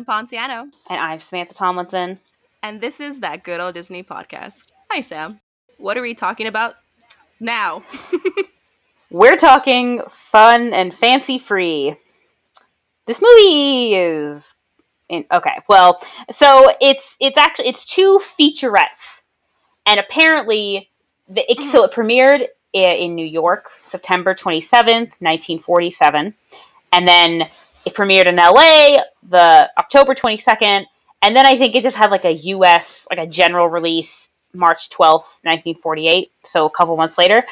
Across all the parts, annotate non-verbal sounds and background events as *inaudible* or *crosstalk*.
Jocelyn Ponciano. And I'm Samantha Tomlinson. And this is that good old Disney podcast. Hi, Sam. What are we talking about now? *laughs* We're talking fun and fancy free. This movie is in, okay. Well, so it's it's actually it's two featurettes, and apparently, the, it, so it premiered in New York, September twenty seventh, nineteen forty seven, and then it premiered in LA the October twenty second, and then I think it just had like a U.S. like a general release March twelfth, nineteen forty eight. So a couple months later.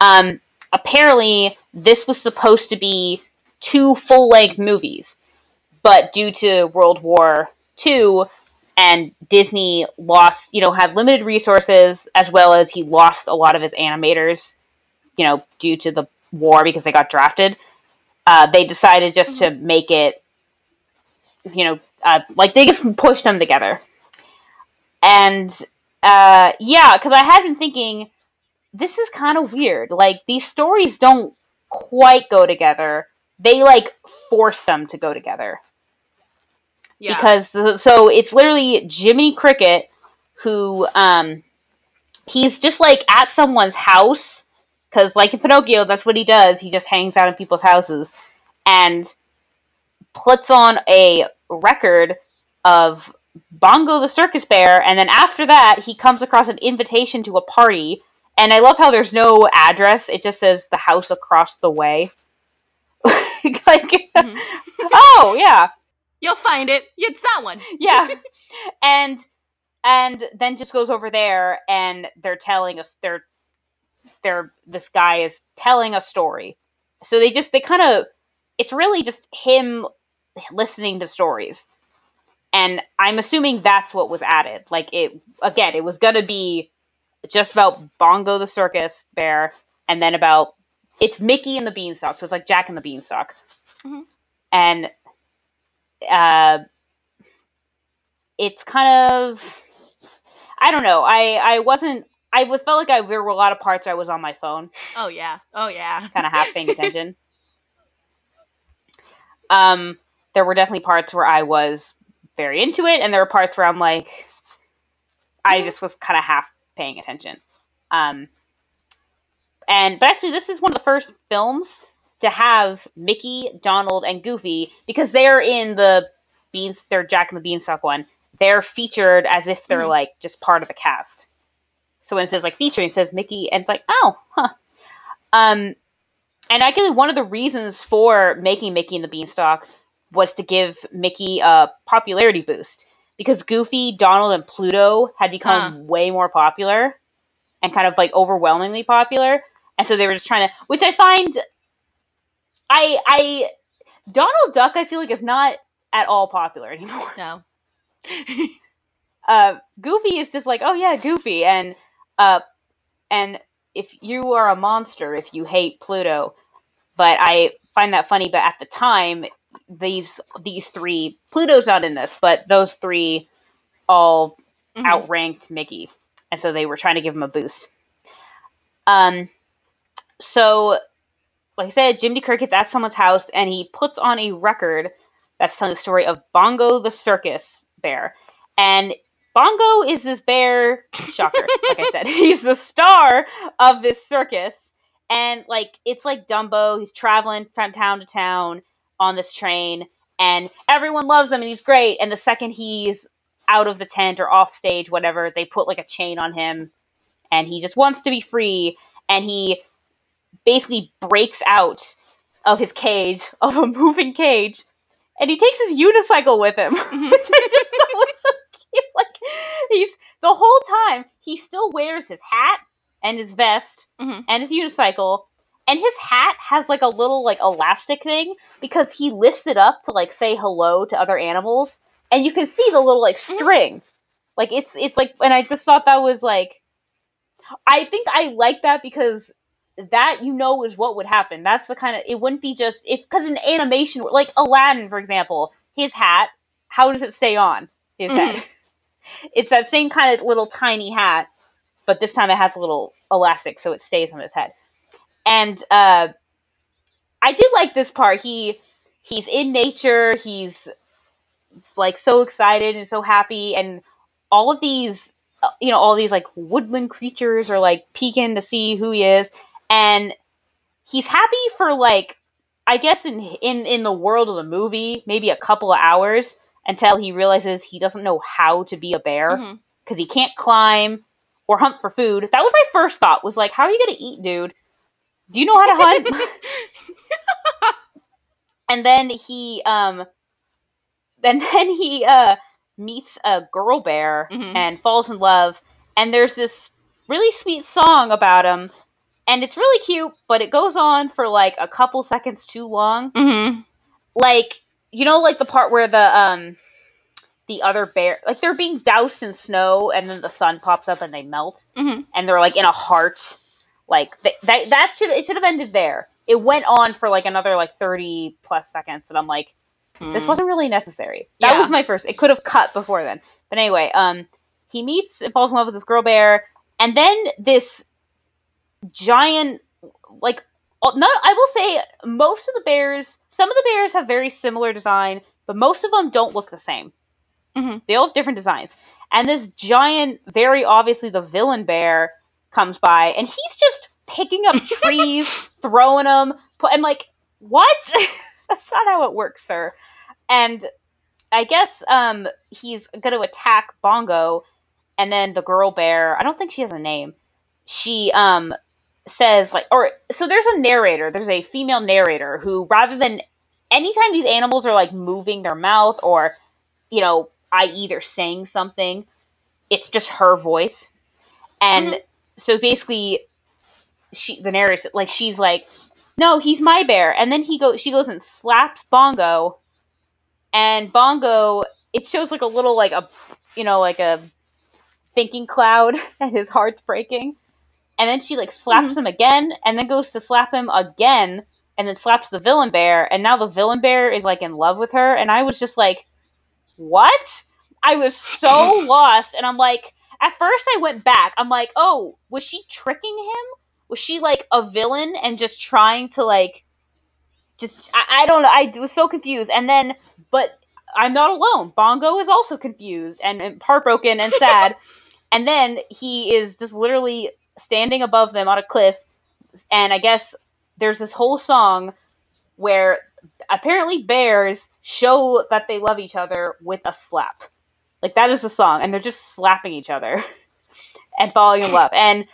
Um, apparently, this was supposed to be two full length movies but due to World War II and Disney lost, you know, had limited resources as well as he lost a lot of his animators, you know, due to the war because they got drafted. Uh, they decided just to make it, you know, uh, like they just pushed them together. And uh, yeah, because I had been thinking, this is kind of weird. Like these stories don't quite go together. They like force them to go together. Yeah. Because so it's literally Jiminy Cricket who um he's just like at someone's house because like in Pinocchio that's what he does. He just hangs out in people's houses and puts on a record of Bongo the Circus Bear and then after that he comes across an invitation to a party and I love how there's no address. It just says the house across the way. *laughs* like, mm-hmm. *laughs* oh yeah, You'll find it. It's that one. *laughs* yeah. And and then just goes over there and they're telling us they're they're this guy is telling a story. So they just they kind of it's really just him listening to stories. And I'm assuming that's what was added. Like it again, it was going to be just about Bongo the circus bear and then about it's Mickey and the Beanstalk. So it's like Jack and the Beanstalk. Mm-hmm. And uh, it's kind of I don't know. I I wasn't. I felt like I there were a lot of parts I was on my phone. Oh yeah. Oh yeah. *laughs* kind of half paying *laughs* attention. um, there were definitely parts where I was very into it, and there were parts where I'm like, I just was kind of half paying attention. Um, and but actually, this is one of the first films to have Mickey, Donald, and Goofy because they're in the Beans. They're Jack and the Beanstalk one. They're featured as if they're mm-hmm. like just part of the cast. So when it says like featuring, it says Mickey, and it's like, oh, huh. Um, and actually, one of the reasons for making Mickey and the Beanstalk was to give Mickey a popularity boost because Goofy, Donald, and Pluto had become huh. way more popular and kind of like overwhelmingly popular. And so they were just trying to, which I find I I Donald Duck I feel like is not at all popular anymore. No. *laughs* uh, Goofy is just like, oh yeah, Goofy, and uh, and if you are a monster if you hate Pluto, but I find that funny. But at the time, these these three Pluto's not in this, but those three all mm-hmm. outranked Mickey, and so they were trying to give him a boost. Um, so like I said, Jiminy Cricket's at someone's house and he puts on a record that's telling the story of Bongo the circus bear. And Bongo is this bear, shocker, like I said, *laughs* he's the star of this circus. And like it's like Dumbo, he's traveling from town to town on this train and everyone loves him and he's great. And the second he's out of the tent or off stage, whatever, they put like a chain on him and he just wants to be free and he basically breaks out of his cage, *laughs* of a moving cage, and he takes his unicycle with him, *laughs* which I just thought was so cute. Like he's the whole time he still wears his hat and his vest mm-hmm. and his unicycle, and his hat has like a little like elastic thing because he lifts it up to like say hello to other animals, and you can see the little like mm-hmm. string. Mm-hmm. Like it's it's like, and I just thought that was like. I think I like that because that you know is what would happen. That's the kind of it wouldn't be just if because in animation, like Aladdin, for example, his hat, how does it stay on his mm-hmm. head? It's that same kind of little tiny hat, but this time it has a little elastic so it stays on his head. And uh, I did like this part. He he's in nature. He's like so excited and so happy and all of these you know all these like woodland creatures are like peeking to see who he is and he's happy for like i guess in in in the world of the movie maybe a couple of hours until he realizes he doesn't know how to be a bear because he can't climb or hunt for food. That was my first thought was like how are you gonna eat dude? Do you know how to hunt? *laughs* And then he um and *laughs* then he uh meets a girl bear Mhm. and falls in love and there's this really sweet song about him and it's really cute but it goes on for like a couple seconds too long. Mm-hmm. like you know like the part where the um the other bear like they're being doused in snow and then the sun pops up and they melt Mhm. and they're like in a heart like th- that that should it should have ended there it went on for like another like 30 plus seconds and i'm like this wasn't really necessary that. Yeah. was my first it could have cut before then but anyway um he meets and falls in love with this girl bear and then this giant like not i will say most of the bears some of the bears have very similar design but most of them don't look the same. Mhm. they all have different designs. And this giant very obviously the villain bear comes by and he's just picking up *laughs* trees throwing them put, i'm like what? *laughs* That's not how it works sir. And i guess um he's gonna attack bongo and then the girl bear i don't think she has a name. She um says like or so there's a narrator there's a female narrator who rather than anytime these animals are like moving their mouth or you know i either saying something it's just her voice. And mm-hmm. so basically she the narrator like she's like no he's my bear. And then he goes she goes and slaps bongo. And bongo it shows like a little like a you know like a thinking cloud *laughs* and his heart's breaking and then she like slaps mm-hmm. him again and then goes to slap him again and then slaps the villain bear and now the villain bear is like in love with her. And i was just like what? I was so *laughs* lost and i'm like at first i went back. I'm like oh was she tricking him? Was she like a villain and just trying to like just I, I don't know. I was so confused. And then but i'm not alone. Bongo is also confused and, and heartbroken and sad. *laughs* And then he is just literally standing above them on a cliff and i guess there's this whole song where apparently bears show that they love each other with a slap. Like that is the song and they're just slapping each other *laughs* and falling in love. And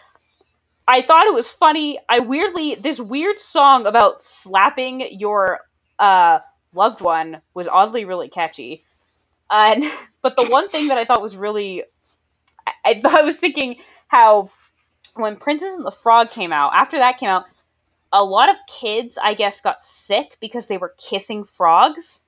i thought it was funny. I weirdly this weird song about slapping your uh loved one was oddly really catchy. And *laughs* but the one thing that i thought was really I, I *laughs* was thinking how when Princess and the Frog came out, after that came out, a lot of kids, I guess, got sick because they were kissing frogs.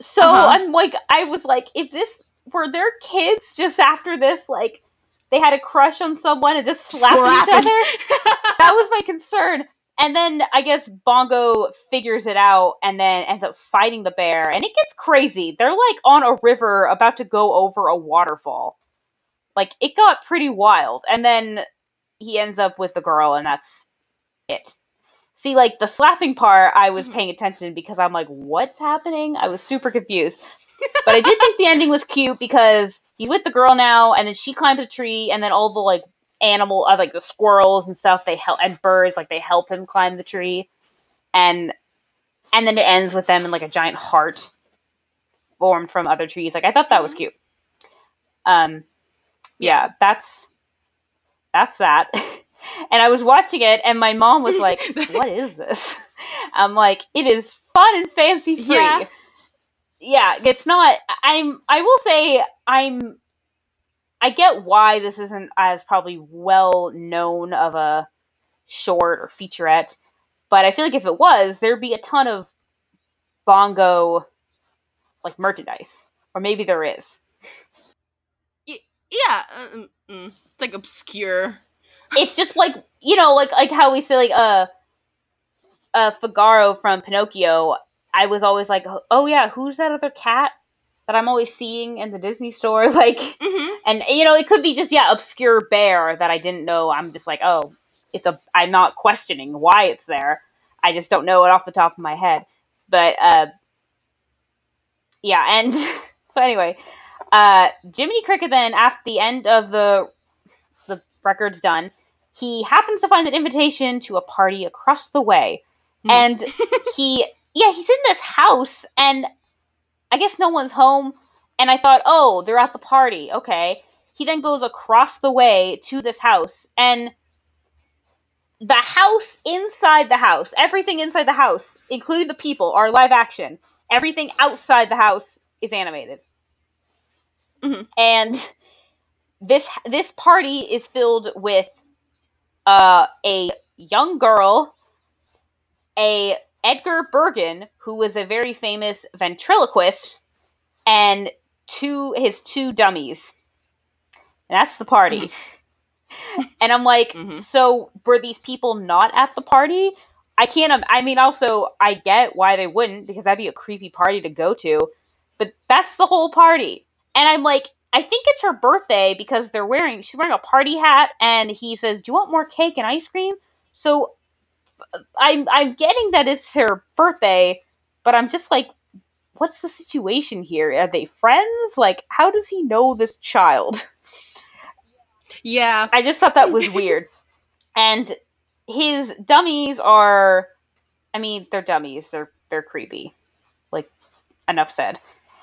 So Uh-huh. I'm like, I was like, if this were their kids just after this, like, they had a crush on someone and just slapped each other, *laughs* that was my concern. And then I guess Bongo figures it out and then ends up fighting the bear, and it gets crazy. They're like on a river about to go over a waterfall. Like it got pretty wild, and then he ends up with the girl, and that's it. See, like the slapping part, I was Mhm. paying attention because I'm like, what's happening? I was super confused. But I did think the ending was cute because he's with the girl now, and then she climbs a tree, and then all the like animal, uh, like the squirrels and stuff, they help, and birds, like they help him climb the tree, and and then it ends with them in like a giant heart formed from other trees. Like I thought that was Mhm. cute. Um, yeah, that's that's that. *laughs* and I was watching it, and my mom was like, *laughs* "What is this?" *laughs* I'm like, "It is fun and fancy free." Yeah. yeah, it's not. I'm. I will say I'm. I get why this isn't as probably well known of a short or featurette, but I feel like if it was, there'd be a ton of bongo like merchandise, or maybe there is. Yeah, uh, mm, mm. it's like obscure. it's just like you know, like like how we say like uh uh Figaro from Pinocchio. I was always like, oh yeah, who's that other cat that I'm always seeing in the Disney store? *laughs* Like, hmm and you know, it could be just yeah, obscure bear that I didn't know. I'm just like, oh, it's a. I'm not questioning why it's there. I just don't know it off the top of my head. But uh, yeah, and *laughs* so anyway, uh, Jiminy Cricket then after the end of the the record's done, he happens to find an invitation to a party across the way, Hmm. and *laughs* he yeah he's in this house and I guess no one's home, and I thought oh they're at the party okay. He then goes across the way to this house and the house inside the house, everything inside the house, including the people, are live action. Everything outside the house is animated. Mhm. And this this party is filled with uh, a young girl, a Edgar Bergen, who was a very famous ventriloquist, and two his two dummies. And that's the party. and I'm like, Mhm. so were these people not at the party? I can't. I mean, also I get why they wouldn't because that'd be a creepy party to go to, but that's the whole party. And I'm like, I think it's her birthday because they're wearing. She's wearing a party hat, and he says, "Do you want more cake and ice cream?" So uh, I'm I'm getting that it's her birthday, but I'm just like, what's the situation here? Are they friends? Like, how does he know this child? *laughs* Yeah. I just thought that was *laughs* weird. And his dummies are I mean, they're dummies. They're they're creepy. Like enough said.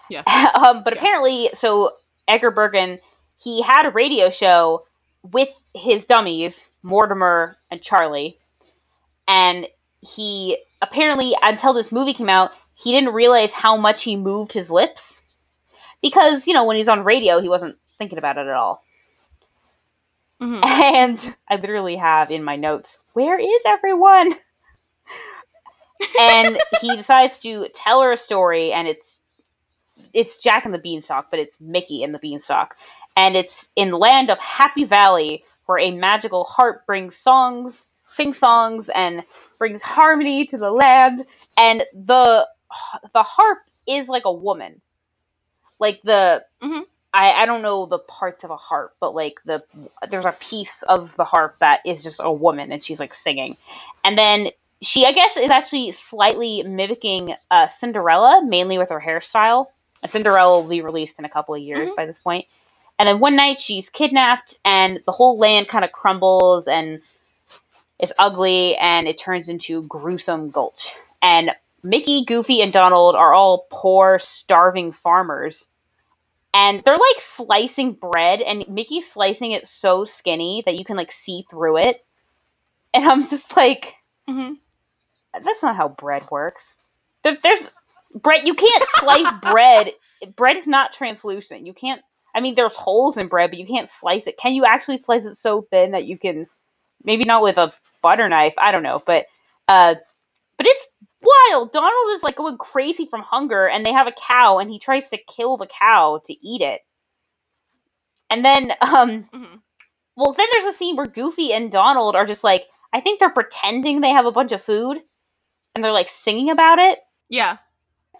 Yeah. *laughs* um, but Yeah. apparently so Edgar Bergen, he had a radio show with his dummies, Mortimer and Charlie. And he apparently until this movie came out, he didn't realize how much he moved his lips. Because, you know, when he's on radio, he wasn't thinking about it at all. Mhm. *laughs* And I literally have in my notes, where is everyone? *laughs* and he decides to tell her a story, and it's it's Jack and the Beanstalk, but it's Mickey and the Beanstalk, and it's in the land of Happy Valley, where a magical harp brings songs, sings songs, and brings harmony to the land. And the the harp is like a woman, like the Mhm. I, I don't know the parts of a harp, but like the there's a piece of the harp that is just a woman and she's like singing, and then she I guess is actually slightly mimicking uh, Cinderella, mainly with her hairstyle. Cinderella will be released in a couple of years Mhm. by this point. And then one night she's kidnapped, and the whole land kind of crumbles and is ugly, and it turns into gruesome gulch. And Mickey, Goofy, and Donald are all poor, starving farmers and they're like slicing bread and Mickey's slicing it so skinny that you can like see through it. And I'm just like, Mhm. that's not how bread works. There, there's bread. You can't slice *laughs* bread. Bread is not translucent. You can't. I mean, there's holes in bread, but you can't slice it. Can you actually slice it so thin that you can? Maybe not with a butter knife. I don't know, but uh, but it's wild. Donald is like going crazy from hunger, and they have a cow, and he tries to kill the cow to eat it. And then, um, Mhm. well, then there's a scene where Goofy and Donald are just like, I think they're pretending they have a bunch of food, and they're like singing about it. Yeah.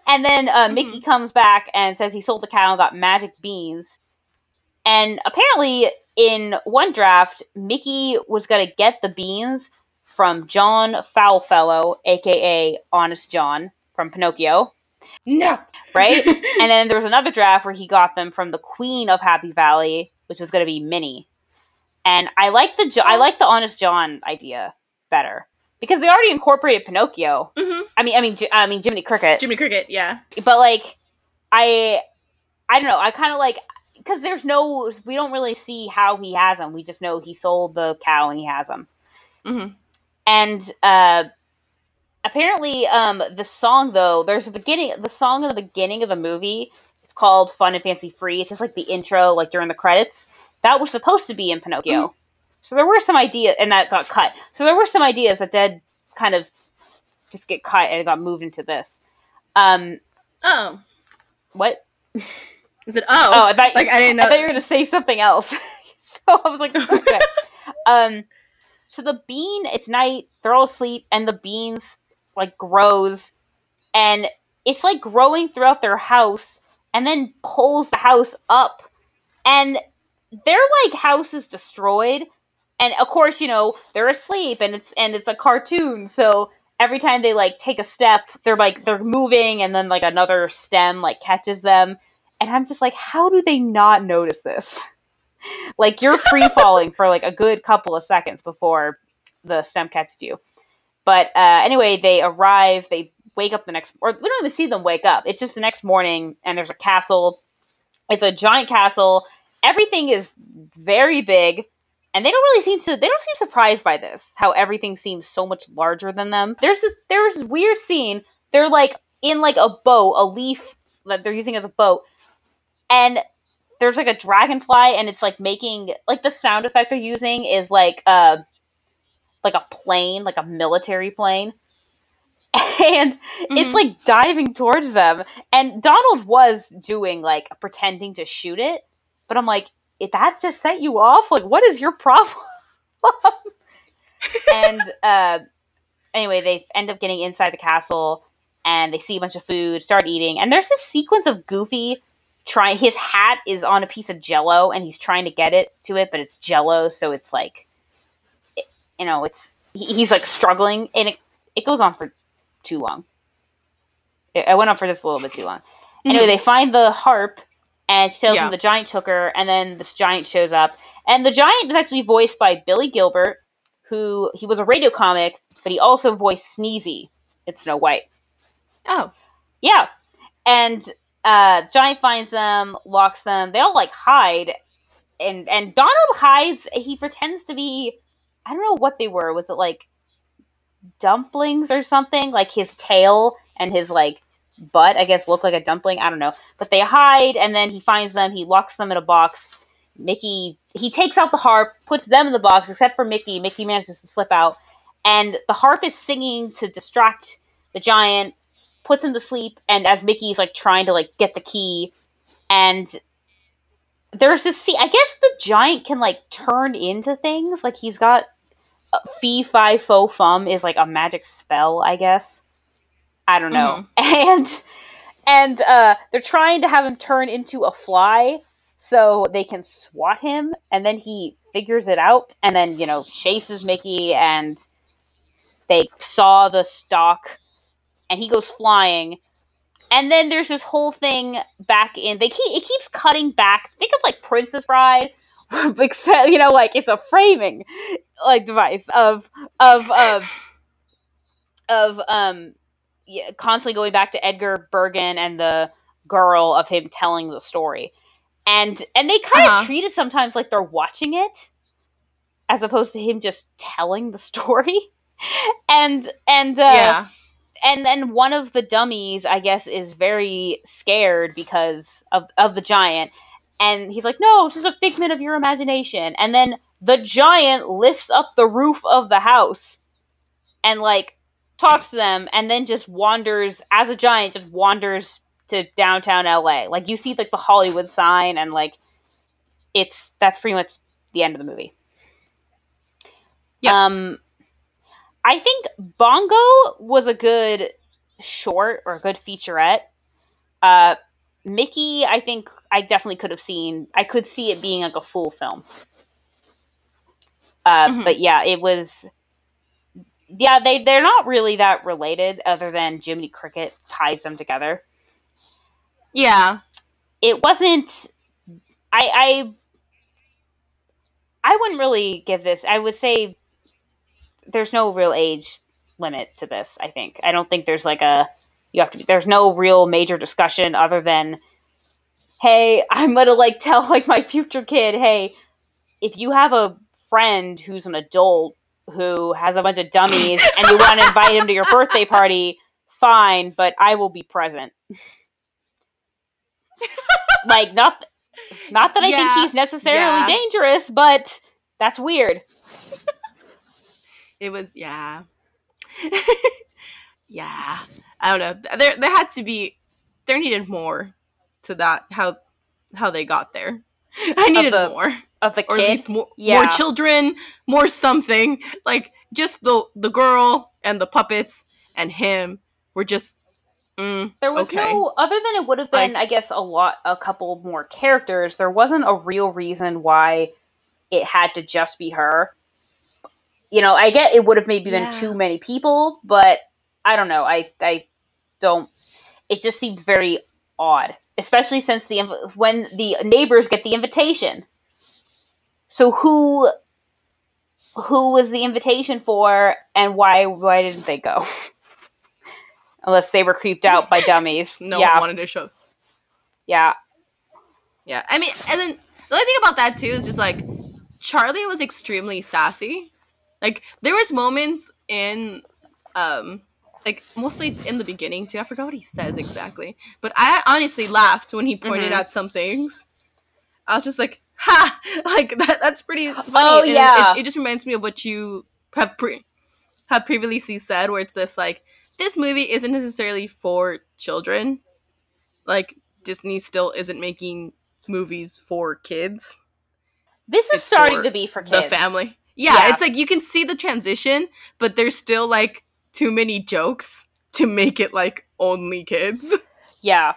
And then uh, Mickey comes back and says he sold the cow and got magic beans. And apparently, in one draft, Mickey was going to get the beans from John Foulfellow, aka Honest John from Pinocchio, No. right? *laughs* and then there was another draft where he got them from the Queen of Happy Valley, which was going to be Minnie. And I like the Jo- I like the Honest John idea better because they already incorporated Pinocchio. hmm I mean, I mean, I mean Jiminy Cricket. Jiminy Cricket. Yeah. but like i i don't know. I kind of like because there's no we don't really see how he has them we just know he sold the cow and he has them hmm and uh apparently um the song though there's a beginning the song in the beginning of the movie it's called fun and fancy free. It's just like the intro like during the credits. That was supposed to be in pinocchio so there were some ideas and that got cut so there were some ideas that did kind of just get cut and it got moved into this um Oh. what Is it? Oh. Oh, I thought, like I didn't know. I thought you were gonna say something else. *laughs* so I was like, *laughs* okay. um, so the bean, it's night. They're all asleep, and the beans like grows, and it's like growing throughout their house, and then pulls the house up, and their like house is destroyed, and of course you know they're asleep, and it's and it's a cartoon, so every time they like take a step, they're like they're moving, and then like another stem like catches them, and I'm just like, how do they not notice this? *laughs* like you're free *laughs* falling for like a good couple of seconds before the stem catches you. But uh, anyway, they arrive. They wake up the next, or we don't even see them wake up. It's just the next morning, and there's a castle. It's a giant castle. Everything is very big, and they don't really seem to. They don't seem surprised by this. How everything seems so much larger than them. There's this. There's this weird scene. They're like in like a boat, a leaf that they're using as a boat, and there's like a dragonfly, and it's like making like the sound effect they're using is like uh like a plane, like a military plane. *laughs* And mm-hmm. it's like diving towards them. And Donald was doing like pretending to shoot it. But I'm like, that just set you off? Like, what is your *laughs* problem? and uh, anyway, they end up getting inside the castle and they see a bunch of food, start eating. And there's this sequence of Goofy trying, his hat is on a piece of jello and he's trying to get it to it, but it's jello. So it's like you know, it's he's like struggling, and it it goes on for too long. It, it went on for just a little bit too long. Mm-hmm. Anyway, they find the harp, and she tells yeah. them the giant took her, and then this giant shows up, and the giant is actually voiced by Billy Gilbert, who he was a radio comic, but he also voiced Sneezy in Snow White. Oh, yeah, and uh, Giant finds them, locks them. They all like hide, and and Donald hides. He pretends to be I don't know what they were. Was it like dumplings or something? Like his tail and his like butt, I guess, look like a dumpling. I don't know. But they hide, and then he finds them. He locks them in a box. Mickey he takes out the harp, puts them in the box, except for Mickey. Mickey manages to slip out, and the harp is singing to distract the giant. Puts him to sleep, and as Mickey's like trying to like get the key, and there's this scene. I guess the giant can like turn into things. Like he's got uh, fee fi fo fum is like a magic spell. I guess. I don't know. Mm-hmm. *laughs* And and uh, they're trying to have him turn into a fly so they can swat him, and then he figures it out, and then you know chases Mickey, and they saw the stock, and he goes flying and then there's this whole thing back in. They keep it keeps cutting back. Think of like Princess Bride, *laughs* except you know, like it's a framing like device of of of of um constantly going back to Edgar Bergen and the girl of him telling the story. And and they kind of uh-huh. treat it sometimes like they're watching it as opposed to him just telling the *laughs* story. and and uh yeah and then one of the dummies, I guess, is very scared because of of the giant, and he's like, "No, it's just a figment of your imagination." And then the giant lifts up the roof of the house and like talks to them, and then just wanders as a giant, just wanders to downtown LA. Like you see like the Hollywood sign, and like it's that's pretty much the end of the movie. Yeah. Um, I think Bongo was a good short or a good featurette. Uh, Mickey, I think I definitely could have seen. I could see it being like a full film. Uh, mm-hmm. But yeah, it was. Yeah, they they're not really that related, other than Jiminy Cricket ties them together. Yeah, it wasn't. I I I wouldn't really give this. I would say there's no real age limit to this. I think I don't think there's like a you have to. There's no real major discussion other than, hey, *laughs* I'm gonna like tell like my future kid, hey, if you have a friend who's an adult who has a bunch of dummies and you want to invite him to your birthday party, fine, but I will be present. like not not that I yeah, think he's necessarily yeah. dangerous, but that's weird it was yeah. *laughs* yeah. I don't know. There there had to be there needed more to that how how they got there. *laughs* I needed the, more of the or kid. at least more, yeah. more children, more something. Like just the the girl and the puppets and him were just mm, there was okay. no other than it would have been, like, I guess, a lot, a couple more characters. There wasn't a real reason why it had to just be her you know, I get it would have maybe yeah. been too many people, but I don't know. I I don't. It just seemed very odd, especially since the when the neighbors get the invitation. So who who was the invitation for, and why why didn't they go? *laughs* Unless they were creeped out by *laughs* dummies. No yeah, one wanted to show. yeah, Yeah, I mean, and then the other thing about that too is just like Charlie was extremely sassy. Like there was moments in, um, like mostly in the beginning too. I forgot what he says exactly, but I honestly laughed when he pointed Mhm. out some things. I was just like, "Ha!" *laughs* Like that. That's pretty oh, funny. Oh, yeah. it, it just reminds me of what you have pre- have previously said, where it's just like this movie isn't necessarily for children. Like Disney still isn't making movies for kids, this is It's starting to be for kids. the family. Yeah, Yeah. it's like you can see the transition, but there's still like too many jokes to make it like only kids. Yeah,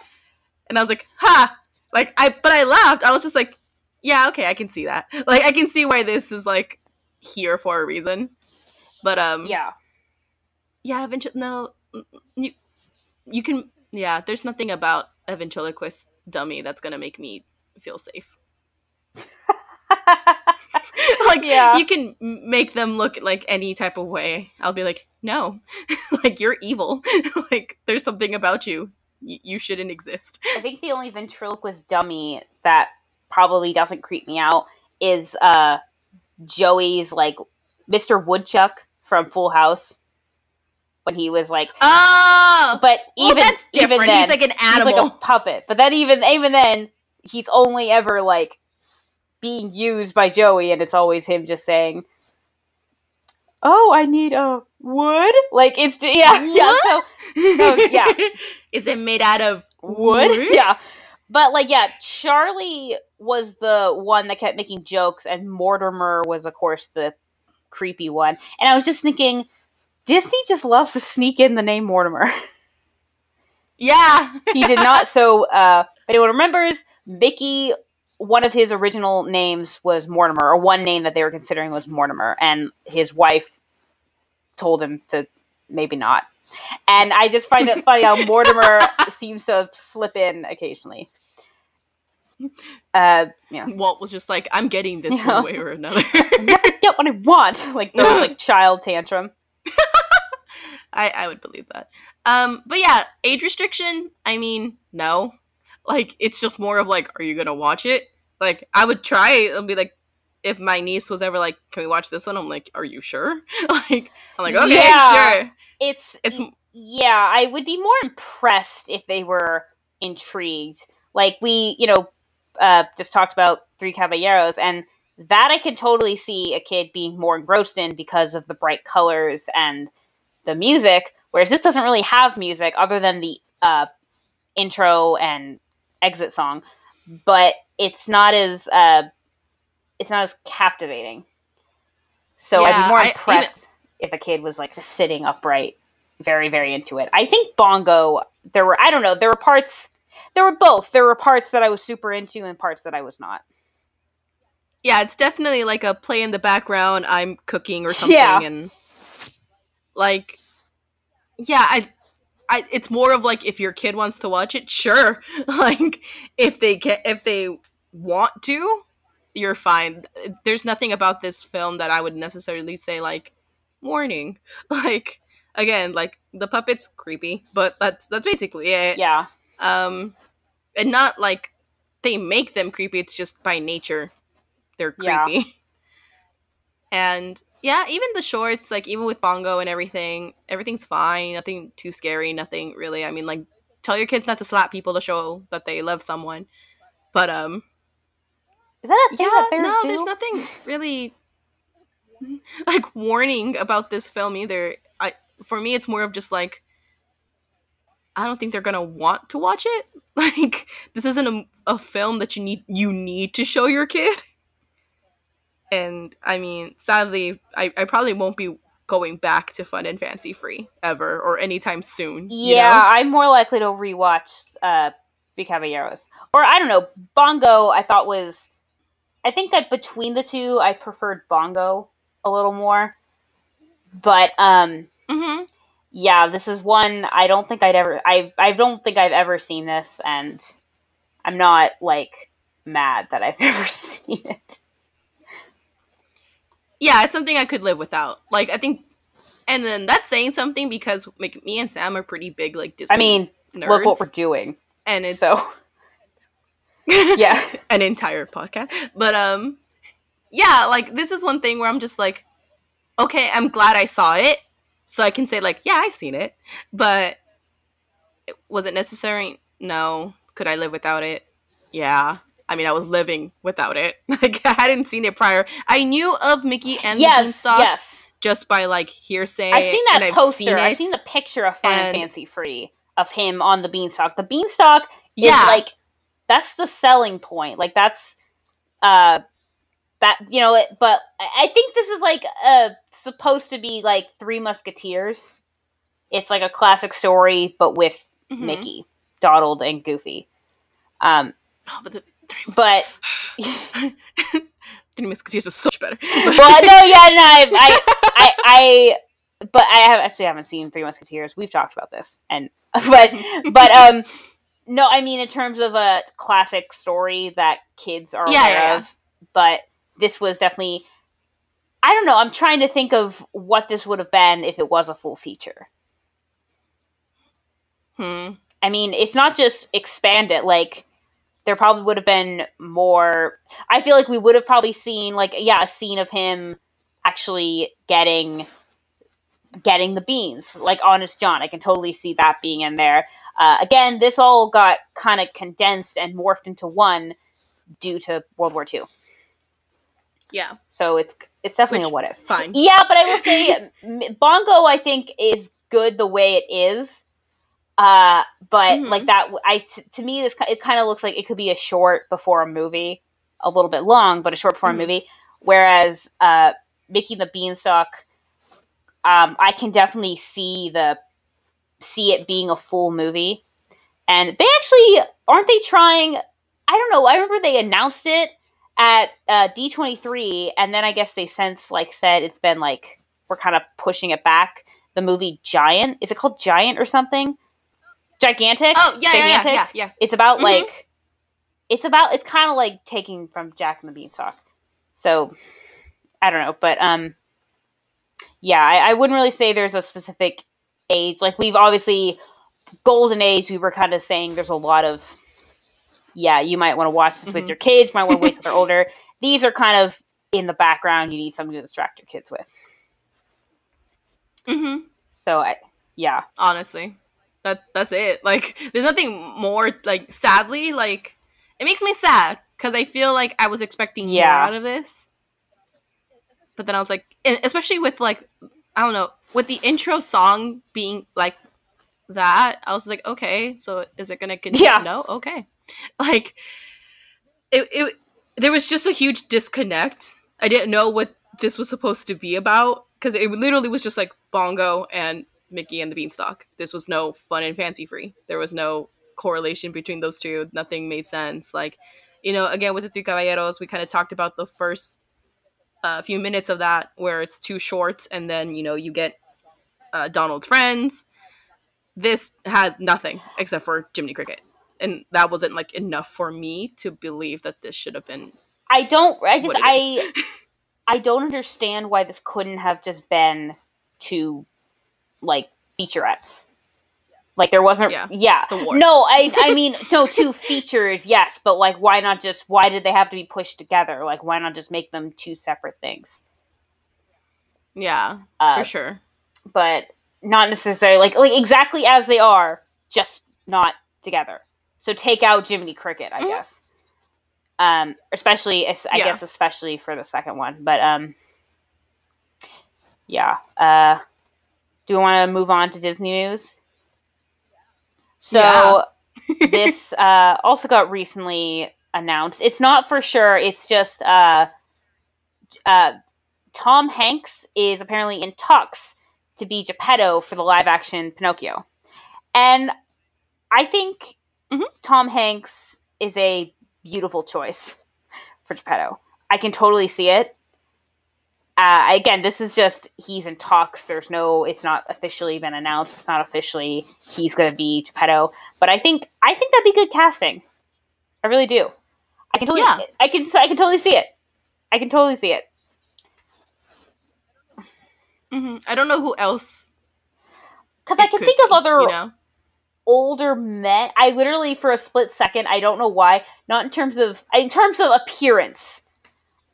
And I was like, ha! Like I but I laughed. I was just like, yeah, okay, I can see that. *laughs* Like I can see why this is like here for a reason. But um yeah. yeah, eventually no mm, you you can yeah, there's nothing about a ventriloquist dummy that's gonna make me feel safe. *laughs* like *laughs* Yeah. you can make them look like any type of way i'll be like no like you're evil like there's something about you y- you shouldn't exist I think the only ventriloquist dummy that probably doesn't creep me out is uh Joey's like Mr. Woodchuck from Full House when he was like oh but well, even that's even different then, he's like an he's animal like a puppet. But then even even then he's only ever like being used by Joey and it's always him just saying Oh, I need a wood. Like it's yeah, yeah. So Oh, yeah. *laughs* is it made out of wood. Yeah. But like yeah, Charlie was the one that kept making jokes and Mortimer was of course the creepy one. And I was just thinking Disney just loves to sneak in the name Mortimer. *laughs* yeah he did not so uh anyone remembers, Mickey one of his original names was Mortimer, or one name that they were considering was Mortimer, and his wife told him to maybe not. And I just find it funny how *laughs* Mortimer seems to slip in occasionally. *laughs* Uh, yeah. walt was just like i'm getting this Yeah. one way or another *laughs* never get what I want. *laughs* Like those like child tantrum. I, I would believe that. Um, but yeah, age restriction. I mean, no. Like, it's just more of like, are you gonna watch it? Like, I would try. it and be like, if my niece was ever like, "Can we watch this one?" I'm like, "Are you sure?" like, I'm like, "Okay, Yeah. sure." It's It's yeah, I would be more impressed if they were intrigued. Like we, you know, uh, just talked about Three Caballeros, and that I can totally see a kid being more engrossed in because of the bright colors and the music. Whereas this doesn't really have music other than the uh, intro and exit song, but it's not as uh, it's not as captivating. So I'd be more I- impressed if a kid was like just sitting upright, very very into it. I think Bongo. There were I don't know. There were parts. There were both. There were parts that I was super into and parts that I was not. yeah, it's definitely like a play in the background. I'm cooking or *laughs* something, Yeah. and like, yeah, I, I, it's more of like if your kid wants to watch it, sure. *laughs* like if they get if they want to, you're fine. There's nothing about this film that I would necessarily say like warning. *laughs* Like again, like the puppet's creepy, but that's that's basically it. Yeah. Um, and not like they make them creepy. It's just by nature they're Yeah. creepy. *laughs* And yeah, even the shorts, like even with Bongo and everything, everything's fine. Nothing too scary. Nothing really. I mean, like tell your kids not to slap people to show that they love someone. But um, Is that a thing yeah, that no, do? there's nothing really *laughs* like warning about this film either. I for me, it's more of just like I don't think they're gonna want to watch it. *laughs* Like this isn't a, a film that you need you need to show your kid. And I mean, sadly, I, I probably won't be going back to Fun and Fancy Free ever or anytime soon. you Yeah, know? I'm more likely to rewatch uh Three Caballeros. Or I don't know, Bongo I thought was I think that between the two I preferred Bongo a little more. But um Mhm. Yeah, this is one I don't think I'd ever I I don't think I've ever seen this and I'm not like mad that I've *laughs* never seen it. Yeah, it's something I could live without. Like I think and then that's saying something because like me and Sam are pretty big like Disney I mean, nerds. look what we're doing. and it's So *laughs* yeah. an entire podcast. But um yeah, like this is one thing where I'm just like okay, I'm glad I saw it. So I can say like, yeah, I've seen it. But was it necessary? No. Could I live without it? Yeah. I mean, I was living without it. *laughs* Like I hadn't seen it prior. I knew of Mickey and the yes, Beanstalk yes. just by like hearsay. I've seen that and I've poster. seen I've seen the picture of Fun and, and- Fancy Free of him on the beanstalk. The beanstalk yeah, is like that's the selling point. Like that's uh that you know. It, but I I think this is like uh supposed to be like Three Musketeers. It's like a classic story, but with Mhm. Mickey, Donald, and Goofy. Um, Oh, but the Three, but *sighs* Three Musketeers was so much better. well, no, yeah, no, I, *laughs* I, I, I, but I have actually haven't seen Three Musketeers. We've talked about this, and *laughs* but but um, no, I mean in terms of a classic story that kids are Yeah, aware yeah. of. But this was definitely, I don't know. I'm trying to think of what this would have been if it was a full feature. hmm. I mean, it's not just expand it. Like, there probably would have been more. I feel like we would have probably seen, like, yeah, a scene of him actually getting getting the beans, like Honest John. I can totally see that being in there. Uh, again, this all got kind of condensed and morphed into one due to World War II. Yeah, So it's it's definitely Which- a what if. fine. Yeah, but I will say *laughs* Bongo I think is good the way it is. Uh but Mhm. like that I t- to me this it kind of looks like it could be a short before a movie, a little bit long, but a short before Mhm. a movie whereas uh Mickey the Beanstalk um I can definitely see the see it being a full movie. And they actually aren't they trying I don't know, I remember they announced it at uh, D23, and then I guess they since like said it's been like we're kind of pushing it back. The movie Giant is it called Giant or something? Gigantic. Oh yeah, yeah, yeah, yeah, yeah. It's about Mhm. like it's about it's kind of like taking from Jack and the Beanstalk. So I don't know, but um, yeah, I, I wouldn't really say there's a specific age. Like we've obviously golden age. We were kind of saying there's a lot of yeah, you might want to watch this with Mhm. your kids. You might want to wait till they're older. *laughs* These are kind of in the background. You need something to distract your kids with. hmm So I yeah. Honestly, that that's it. Like, there's nothing more. Like, sadly, like it makes me sad because I feel like I was expecting more out of this, but then I was like, especially with like, I don't know, with the intro song being like that, I was like, okay, so is it gonna continue? Yeah. No, okay, *laughs* like it. It there was just a huge disconnect. I didn't know what this was supposed to be about because it literally was just like Bongo and Mickey and the Beanstalk. This was no fun and fancy free. There was no correlation between those two. Nothing made sense. Like, you know, again with the Three Caballeros, we kind of talked about the first uh, few minutes of that where it's too short, and then you know you get uh, Donald's friends. This had nothing except for Jiminy Cricket, and that wasn't like enough for me to believe that this should have been. I don't. I just I. *laughs* I don't understand why this couldn't have just been two like featurettes. Like there wasn't. Yeah, Yeah. the. No, I *laughs* I mean no two features. Yes, but like why not just why did they have to be pushed together? Like why not just make them two separate things? Yeah, Uh, for sure. but not necessarily like like exactly as they are, just not together. So take out Jiminy Cricket, I Mhm. guess. Um, especially I Yeah. guess especially for the second one, but um, yeah. Uh, do we want to move on to Disney news? So Yeah. *laughs* this uh, also got recently announced. It's not for sure. It's just uh, uh, Tom Hanks is apparently in talks to be Geppetto for the live action Pinocchio. And I think Mhm. Tom Hanks is a beautiful choice *laughs* for Geppetto. I can totally see it. uh, again, this is just he's in talks. There's no, it's not officially been announced. It's not officially he's going to be Geppetto. But I think I think that'd be good casting. I really do. I can totally, Yeah. I can, I can totally see it. I can totally see it. hmm I don't know who else. Because I can think of other You know. Older men. I literally, for a split second, I don't know why. Not in terms of in terms of appearance.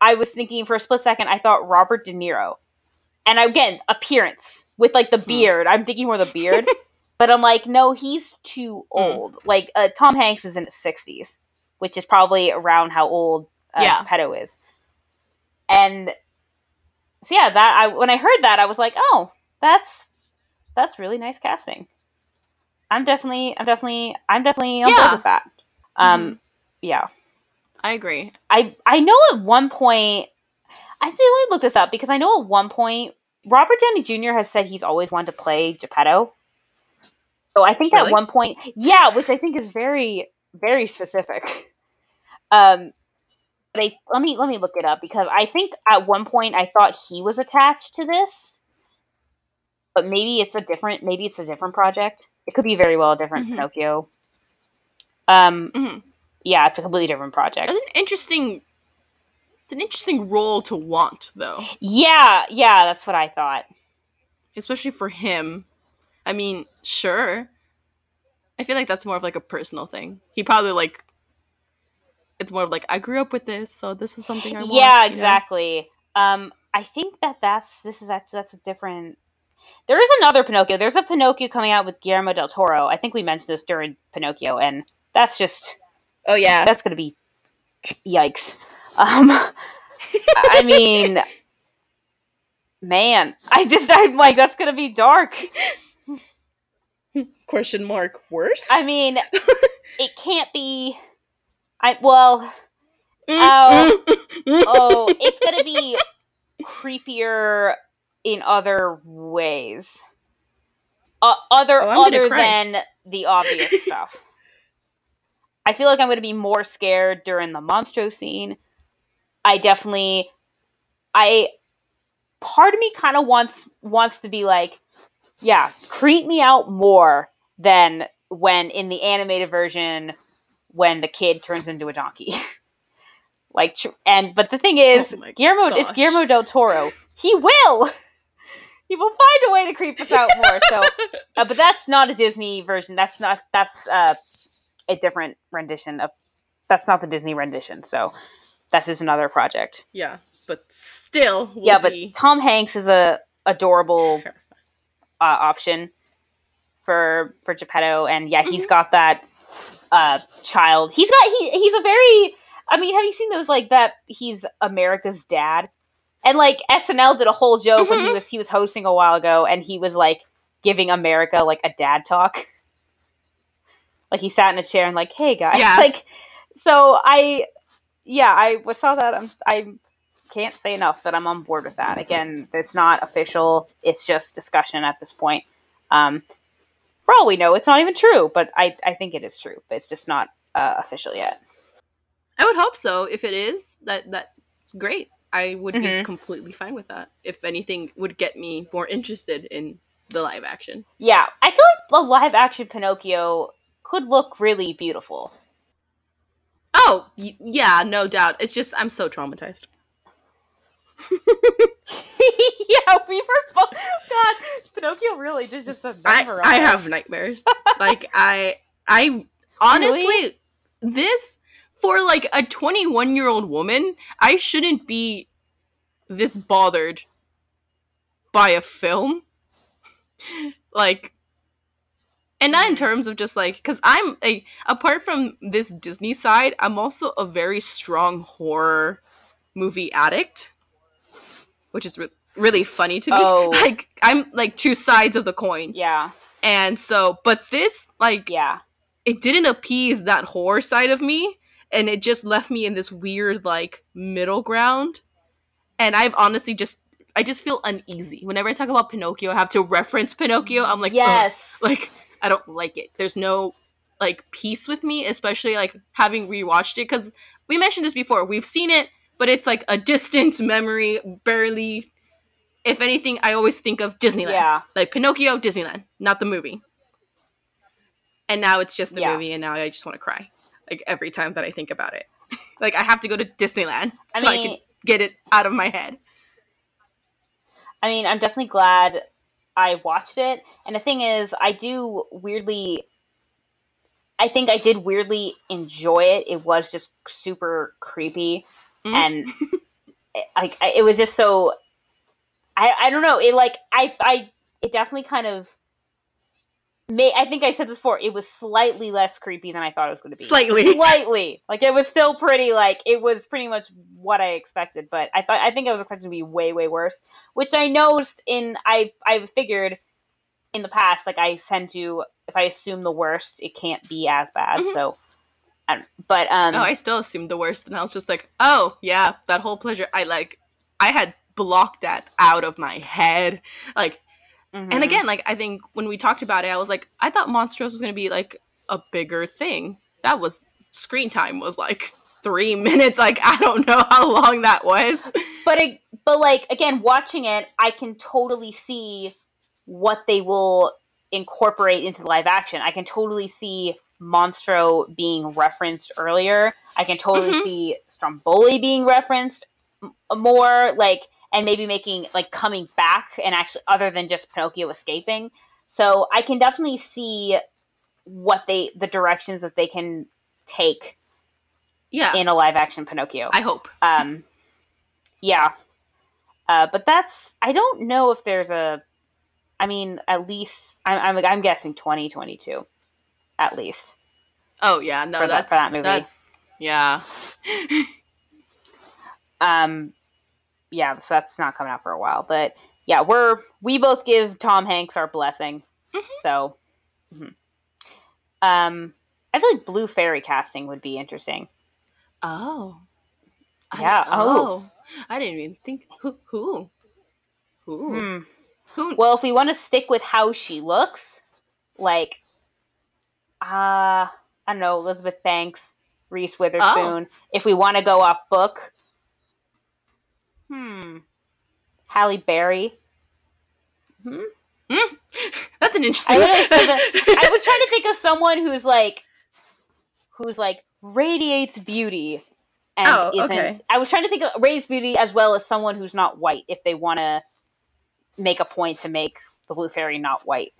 I was thinking for a split second. I thought Robert De Niro, and again appearance with like the Hmm. beard. I'm thinking more the beard, *laughs* but I'm like, no, he's too Hmm. old. Like uh, Tom Hanks is in his 60s, which is probably around how old uh, Yeah. Geppetto is. And so yeah, that I when I heard that, I was like, oh, that's that's really nice casting. I'm definitely, I'm definitely, I'm definitely on Yeah. board with that. Um, Mhm. yeah. I agree. I I know at one point. I Actually, let me look this up because I know at one point Robert Downey Jr. has said he's always wanted to play Geppetto. So I think at one point, yeah, which I think is very very specific. *laughs* Um, but I, let me let me look it up because I think at one point I thought he was attached to this, but maybe it's a different maybe it's a different project. It could be very well a different Mhm. Pinocchio. Um, hmm yeah, it's a completely different project. It's an interesting. It's an interesting role to want, though, Yeah, yeah, that's what I thought. especially for him. I mean, sure. I feel like that's more of like a personal thing. He probably like. It's more of like I grew up with this, so this is something I want. yeah, you know? exactly. Um, I think that that's this is that's that's a different. There is another Pinocchio. There's a Pinocchio coming out with Guillermo del Toro. I think we mentioned this during Pinocchio, and that's just Oh yeah. that's gonna be yikes. Um, I mean, *laughs* man, I just I'm like that's gonna be dark. Question mark. Worse. I mean, *laughs* it can't be. I well, mm, oh. Mm, mm, oh, it's gonna be creepier in other ways. Uh, other Oh, other than the obvious *laughs* stuff. I feel like I'm gonna be more scared during the monstro scene. I definitely, I, part of me kind of wants wants to be like, yeah, creep me out more than when in the animated version when the kid turns into a donkey. *laughs* like, and but the thing is, Oh Guillermo, it's gosh. Guillermo del Toro. He will. *laughs* He will find a way to creep us out more. So, *laughs* uh, but that's not a Disney version. That's not. That's uh, a different rendition of. That's not the Disney rendition. So, that's just another project. yeah, but still. yeah, but be Tom Hanks is a adorable uh, option for for Geppetto, and yeah, he's Mhm. got that uh child. He's got he he's a very. I mean, have you seen those like that? He's America's dad, and like SNL did a whole joke when he Mhm. was he was hosting a while ago, and he was like giving America like a dad talk. *laughs* Like he sat in a chair and like, hey guys, Yeah. *laughs* like. So I, yeah, I was- saw that. I'm, I can't say enough that I'm on board with that. Again, it's not official. It's just discussion at this point. Um, for all we know, it's not even true, but I, I think it is true. But it's just not uh, official yet. I would hope so. If it is, that that's great. I would be Mhm. completely fine with that. If anything, would get me more interested in the live action. Yeah, I feel like a live action Pinocchio could look really beautiful. Oh, y- yeah, no doubt. It's just I'm so traumatized. *laughs* *laughs* yeah, we were both. God, Pinocchio really did just a I I have nightmares. like *laughs* I I honestly this for like a 21 year old woman, I shouldn't be this bothered by a film. *laughs* like and not in terms of just like because i'm a apart from this disney side i'm also a very strong horror movie addict which is re- really funny to me Oh. *laughs* like i'm like two sides of the coin Yeah, and so but this like yeah. it didn't appease that horror side of me and it just left me in this weird like middle ground and i've honestly just i just feel uneasy whenever i talk about pinocchio i have to reference pinocchio i'm like "Ugh." yes. like i don't like it there's no like peace with me especially like having rewatched it because we mentioned this before we've seen it but it's like a distant memory, barely. If anything, I always think of Disneyland. Yeah. Like Pinocchio, Disneyland, not the movie. And now it's just the Yeah. movie, and now I just want to cry. Like every time that I think about it. *laughs* like I have to go to Disneyland so I mean- can get it out of my head. I mean, I'm definitely glad I watched it. And the thing is, I do weirdly. I think I did weirdly enjoy it. It was just super creepy, Mhm. and *laughs* like I- it was just so. I I don't know. It like I I it definitely kind of. May, I think I said this before. It was slightly less creepy than I thought it was going to be. Slightly. *laughs* slightly. Like it was still pretty. Like it was pretty much what I expected. But I thought I think I was expecting to be way way worse. Which I noticed in I I've figured in the past. Like I tend to if I assume the worst, it can't be as bad. Mhm. So, but um, Oh, I still assumed the worst, and I was just like, oh yeah, that whole pleasure. I like, I had blocked that out of my head. Like, mhm. and again, like I think when we talked about it, I was like, I thought Monstrose was gonna be like a bigger thing. That was screen time was like three *laughs* minutes. Like I don't know how long that was. but it, but like again, watching it, I can totally see what they will incorporate into the live action. I can totally see Monstro being referenced earlier. I can totally Mhm. see Stromboli being referenced m- more, like, and maybe making like coming back and actually other than just Pinocchio escaping. So I can definitely see what they the directions that they can take Yeah, in a live action Pinocchio. I hope. Um, yeah. Uh, but that's I don't know if there's a. I mean, at least I'm I'm, I'm guessing 2022, at least. Oh yeah, no, For that- for that movie. that's yeah. *laughs* Um, yeah, so that's not coming out for a while. But yeah, we're we both give Tom Hanks our blessing. Mhm. So, mhm. um, I feel like Blue Fairy casting would be interesting. Oh. I- Yeah, oh. oh. I didn't even think who who who Hmm. who. Well, if we want to stick with how she looks, like, uh, I don't know, Elizabeth Banks, Reese Witherspoon. If we want to go off book, hmm, Halle Berry. Hmm? *laughs* That's an interesting. I, literally that- I was trying to *laughs* think of someone who's like, who's like radiates beauty, and Oh, isn't. okay. I was trying to think of radiates beauty as well as someone who's not white. If they want to make a point to make the blue fairy not white.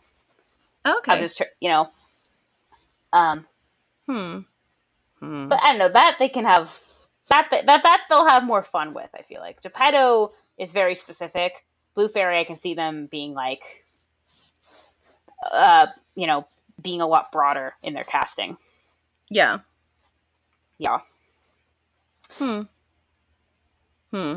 Okay. I'm okay. just, you know. Um, Hmm. Hmm. but I don't know that they can have that that that they'll have more fun with. I feel like Geppetto is very specific. Blue Fairy, I can see them being like, uh, you know, being a lot broader in their casting. Yeah. Yeah. Hmm. Hmm.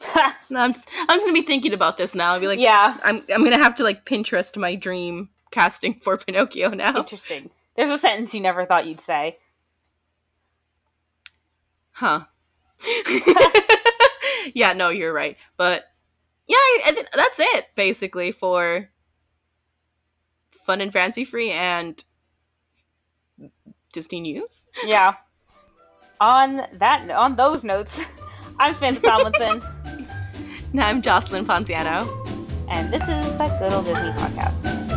*laughs* No, I'm I'm just gonna be thinking about this now. I'll be like, yeah, I'm I'm gonna have to like Pinterest my dream casting for *laughs* Pinocchio now. interesting. There's a sentence you never thought you'd say. Huh. *laughs* yeah, no, you're right. But yeah, that's it basically for fun and fancy free and Disney news. *laughs* Yeah. on that, on those notes, *laughs* I'm Samantha Tomlinson, Now I'm Jocelyn Ponziano. and this is that good old Disney podcast.